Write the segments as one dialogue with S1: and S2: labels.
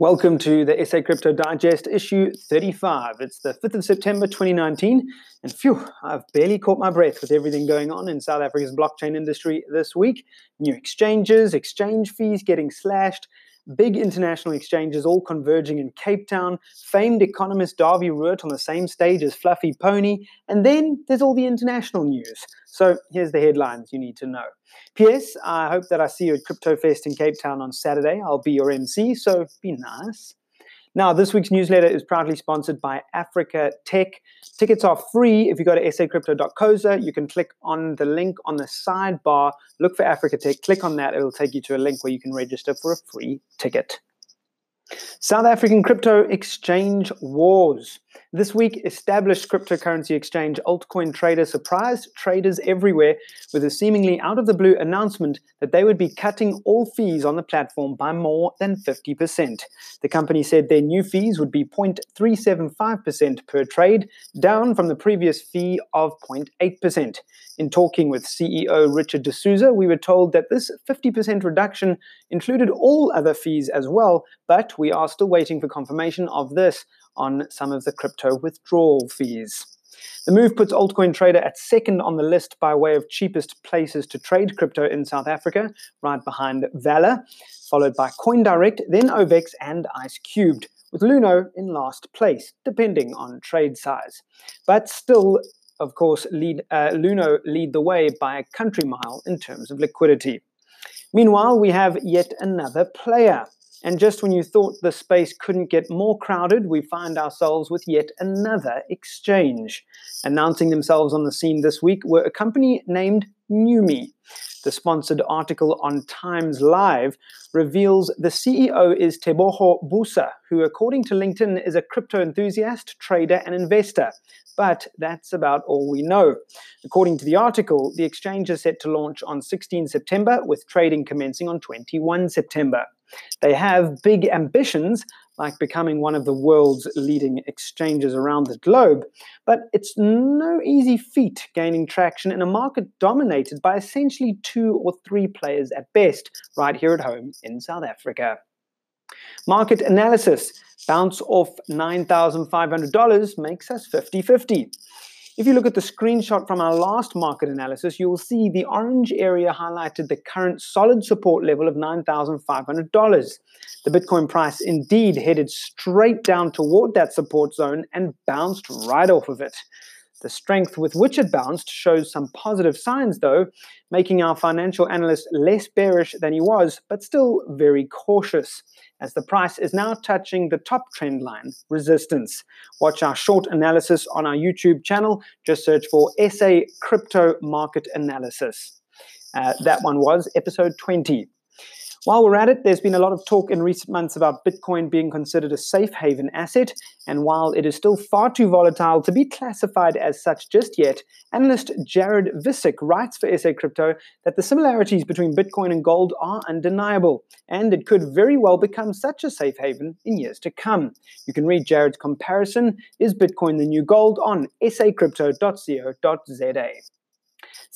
S1: Welcome to the SA Crypto Digest issue 35. It's the 5th of September 2019, and phew, I've barely caught my breath with everything going on in South Africa's blockchain industry this week. New exchanges, exchange fees getting slashed, big international exchanges all converging in Cape Town, famed economist Dawie Roodt on the same stage as Fluffy Pony, and then there's all the international news. So here's the headlines you need to know. P.S. I hope that I see you at Crypto Fest in Cape Town on Saturday. I'll be your MC, so be nice. Now, this week's newsletter is proudly sponsored by Africa Tech. Tickets are free if you go to sacrypto.coza. You can click on the link on the sidebar, look for Africa Tech, click on that, it'll take you to a link where you can register for a free ticket. South African crypto exchange wars. This week, established cryptocurrency exchange Altcoin Trader surprised traders everywhere with a seemingly out of the blue announcement that they would be cutting all fees on the platform by more than 50%. The company said their new fees would be 0.375% per trade, down from the previous fee of 0.8%. In talking with CEO Richard D'Souza, we were told that this 50% reduction included all other fees as well, but we are still waiting for confirmation of this on some of the crypto withdrawal fees. The move puts Altcoin Trader at second on the list by way of cheapest places to trade crypto in South Africa, right behind VALR, followed by CoinDirect, then OVEX and Ice Cubed, with Luno in last place, depending on trade size. But still, of course, lead, uh, Luno lead the way by a country mile in terms of liquidity. Meanwhile, we have yet another player. And just when you thought the space couldn't get more crowded, we find ourselves with yet another exchange. Announcing themselves on the scene this week were a company named Numi. The sponsored article on Times Live reveals the CEO is Teboho Busa, who, according to LinkedIn, is a crypto enthusiast, trader, and investor. But that's about all we know. According to the article, the exchange is set to launch on 16 September, with trading commencing on 21 September. They have big ambitions, like becoming one of the world's leading exchanges around the globe, but it's no easy feat gaining traction in a market dominated by essentially two or three players at best, right here at home in South Africa. Market analysis bounce off $9,500 makes us 50 50. If you look at the screenshot from our last market analysis, you will see the orange area highlighted the current solid support level of $9,500. The Bitcoin price indeed headed straight down toward that support zone and bounced right off of it. The strength with which it bounced shows some positive signs, though, making our financial analyst less bearish than he was, but still very cautious, as the price is now touching the top trend line, resistance. Watch our short analysis on our YouTube channel. Just search for SA Crypto Market Analysis. Uh, that one was episode 20. While we're at it, there's been a lot of talk in recent months about Bitcoin being considered a safe haven asset, and while it is still far too volatile to be classified as such just yet, analyst Jared Visick writes for SA Crypto that the similarities between Bitcoin and gold are undeniable, and it could very well become such a safe haven in years to come. You can read Jared's comparison, Is Bitcoin the New Gold, on sacrypto.co.za.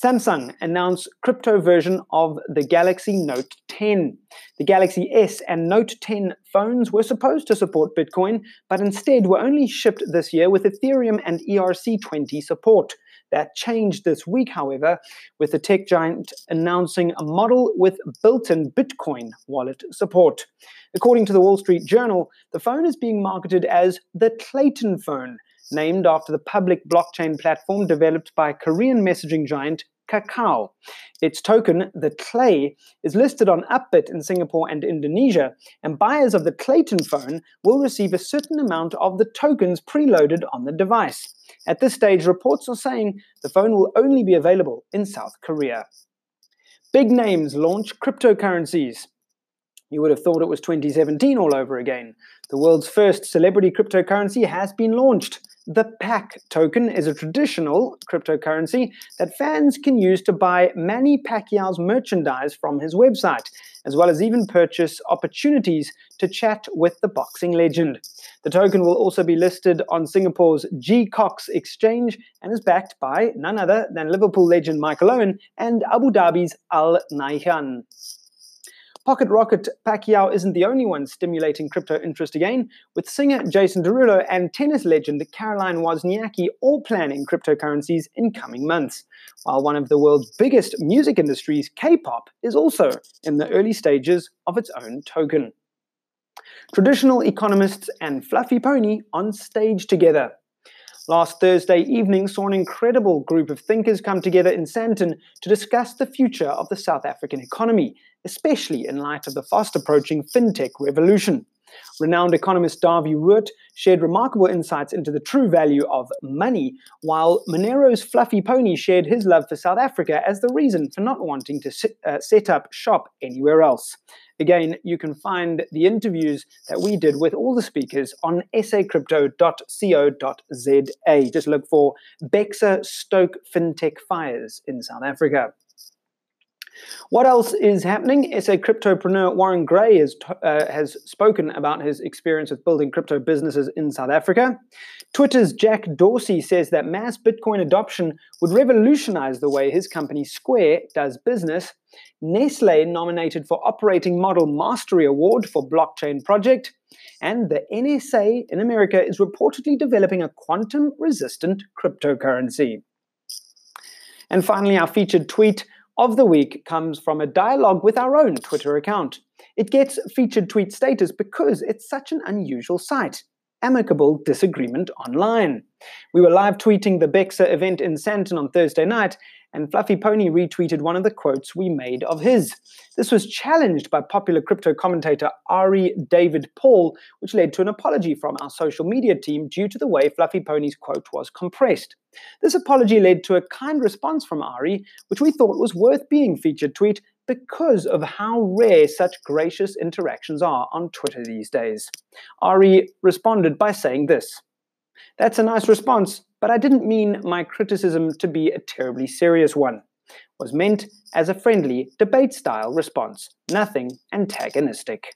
S1: Samsung announced crypto version of the Galaxy Note 10. The Galaxy S and Note 10 phones were supposed to support Bitcoin, but instead were only shipped this year with Ethereum and ERC20 support. That changed this week, however, with the tech giant announcing a model with built in Bitcoin wallet support. According to the Wall Street Journal, the phone is being marketed as the Klaytn phone named after the public blockchain platform developed by Korean messaging giant Kakao. Its token, the KLAY, is listed on Upbit in Singapore and Indonesia, and buyers of the Klaytn phone will receive a certain amount of the tokens preloaded on the device. At this stage, reports are saying the phone will only be available in South Korea. Big names launch cryptocurrencies. You would have thought it was 2017 all over again. The world's first celebrity cryptocurrency has been launched. The PAC token is a traditional cryptocurrency that fans can use to buy Manny Pacquiao's merchandise from his website, as well as even purchase opportunities to chat with the boxing legend. The token will also be listed on Singapore's GCOX exchange and is backed by none other than Liverpool legend Michael Owen and Abu Dhabi's Al Nahyan. Pocket Rocket Pacquiao isn't the only one stimulating crypto interest again, with singer Jason Derulo and tennis legend Caroline Wozniacki all planning cryptocurrencies in coming months, while one of the world's biggest music industries, K-pop, is also in the early stages of its own token. Traditional economists and Fluffy Pony on stage together. Last Thursday evening saw an incredible group of thinkers come together in Sandton to discuss the future of the South African economy, especially in light of the fast approaching fintech revolution. Renowned economist Dawie Roodt shared remarkable insights into the true value of money, while Monero's Fluffy Pony shared his love for South Africa as the reason for not wanting to sit, uh, set up shop anywhere else. Again, you can find the interviews that we did with all the speakers on sacrypto.co.za. Just look for Bexa Stoke FinTech Fires in South Africa. What else is happening? SA cryptopreneur Warren Gray has, uh, has spoken about his experience with building crypto businesses in South Africa. Twitter's Jack Dorsey says that mass Bitcoin adoption would revolutionize the way his company Square does business. Nestle nominated for Operating Model Mastery Award for blockchain project. And the NSA in America is reportedly developing a quantum resistant cryptocurrency. And finally, our featured tweet of the week comes from a dialogue with our own Twitter account. It gets featured tweet status because it's such an unusual sight. Amicable disagreement online. We were live tweeting the Bexa event in Sandton on Thursday night, and Fluffy Pony retweeted one of the quotes we made of his. This was challenged by popular crypto commentator Ari David Paul, which led to an apology from our social media team due to the way Fluffy Pony's quote was compressed. This apology led to a kind response from Ari, which we thought was worth being featured tweet because of how rare such gracious interactions are on Twitter these days. Ari responded by saying this. That's a nice response, but I didn't mean my criticism to be a terribly serious one. It was meant as a friendly, debate style response, nothing antagonistic.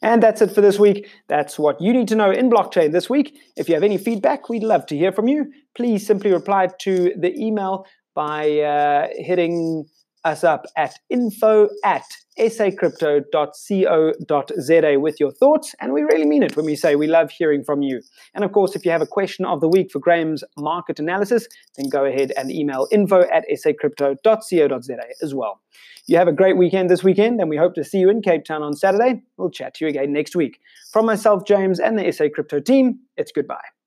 S1: And that's it for this week. That's what you need to know in blockchain this week. If you have any feedback, we'd love to hear from you. Please simply reply to the email by uh, hitting us up at info at sacrypto.co.za with your thoughts. And we really mean it when we say we love hearing from you. And of course, if you have a question of the week for Graham's market analysis, then go ahead and email info at sacrypto.co.za as well. You have a great weekend this weekend, and we hope to see you in Cape Town on Saturday. We'll chat to you again next week. From myself, James, and the SA Crypto team, it's goodbye.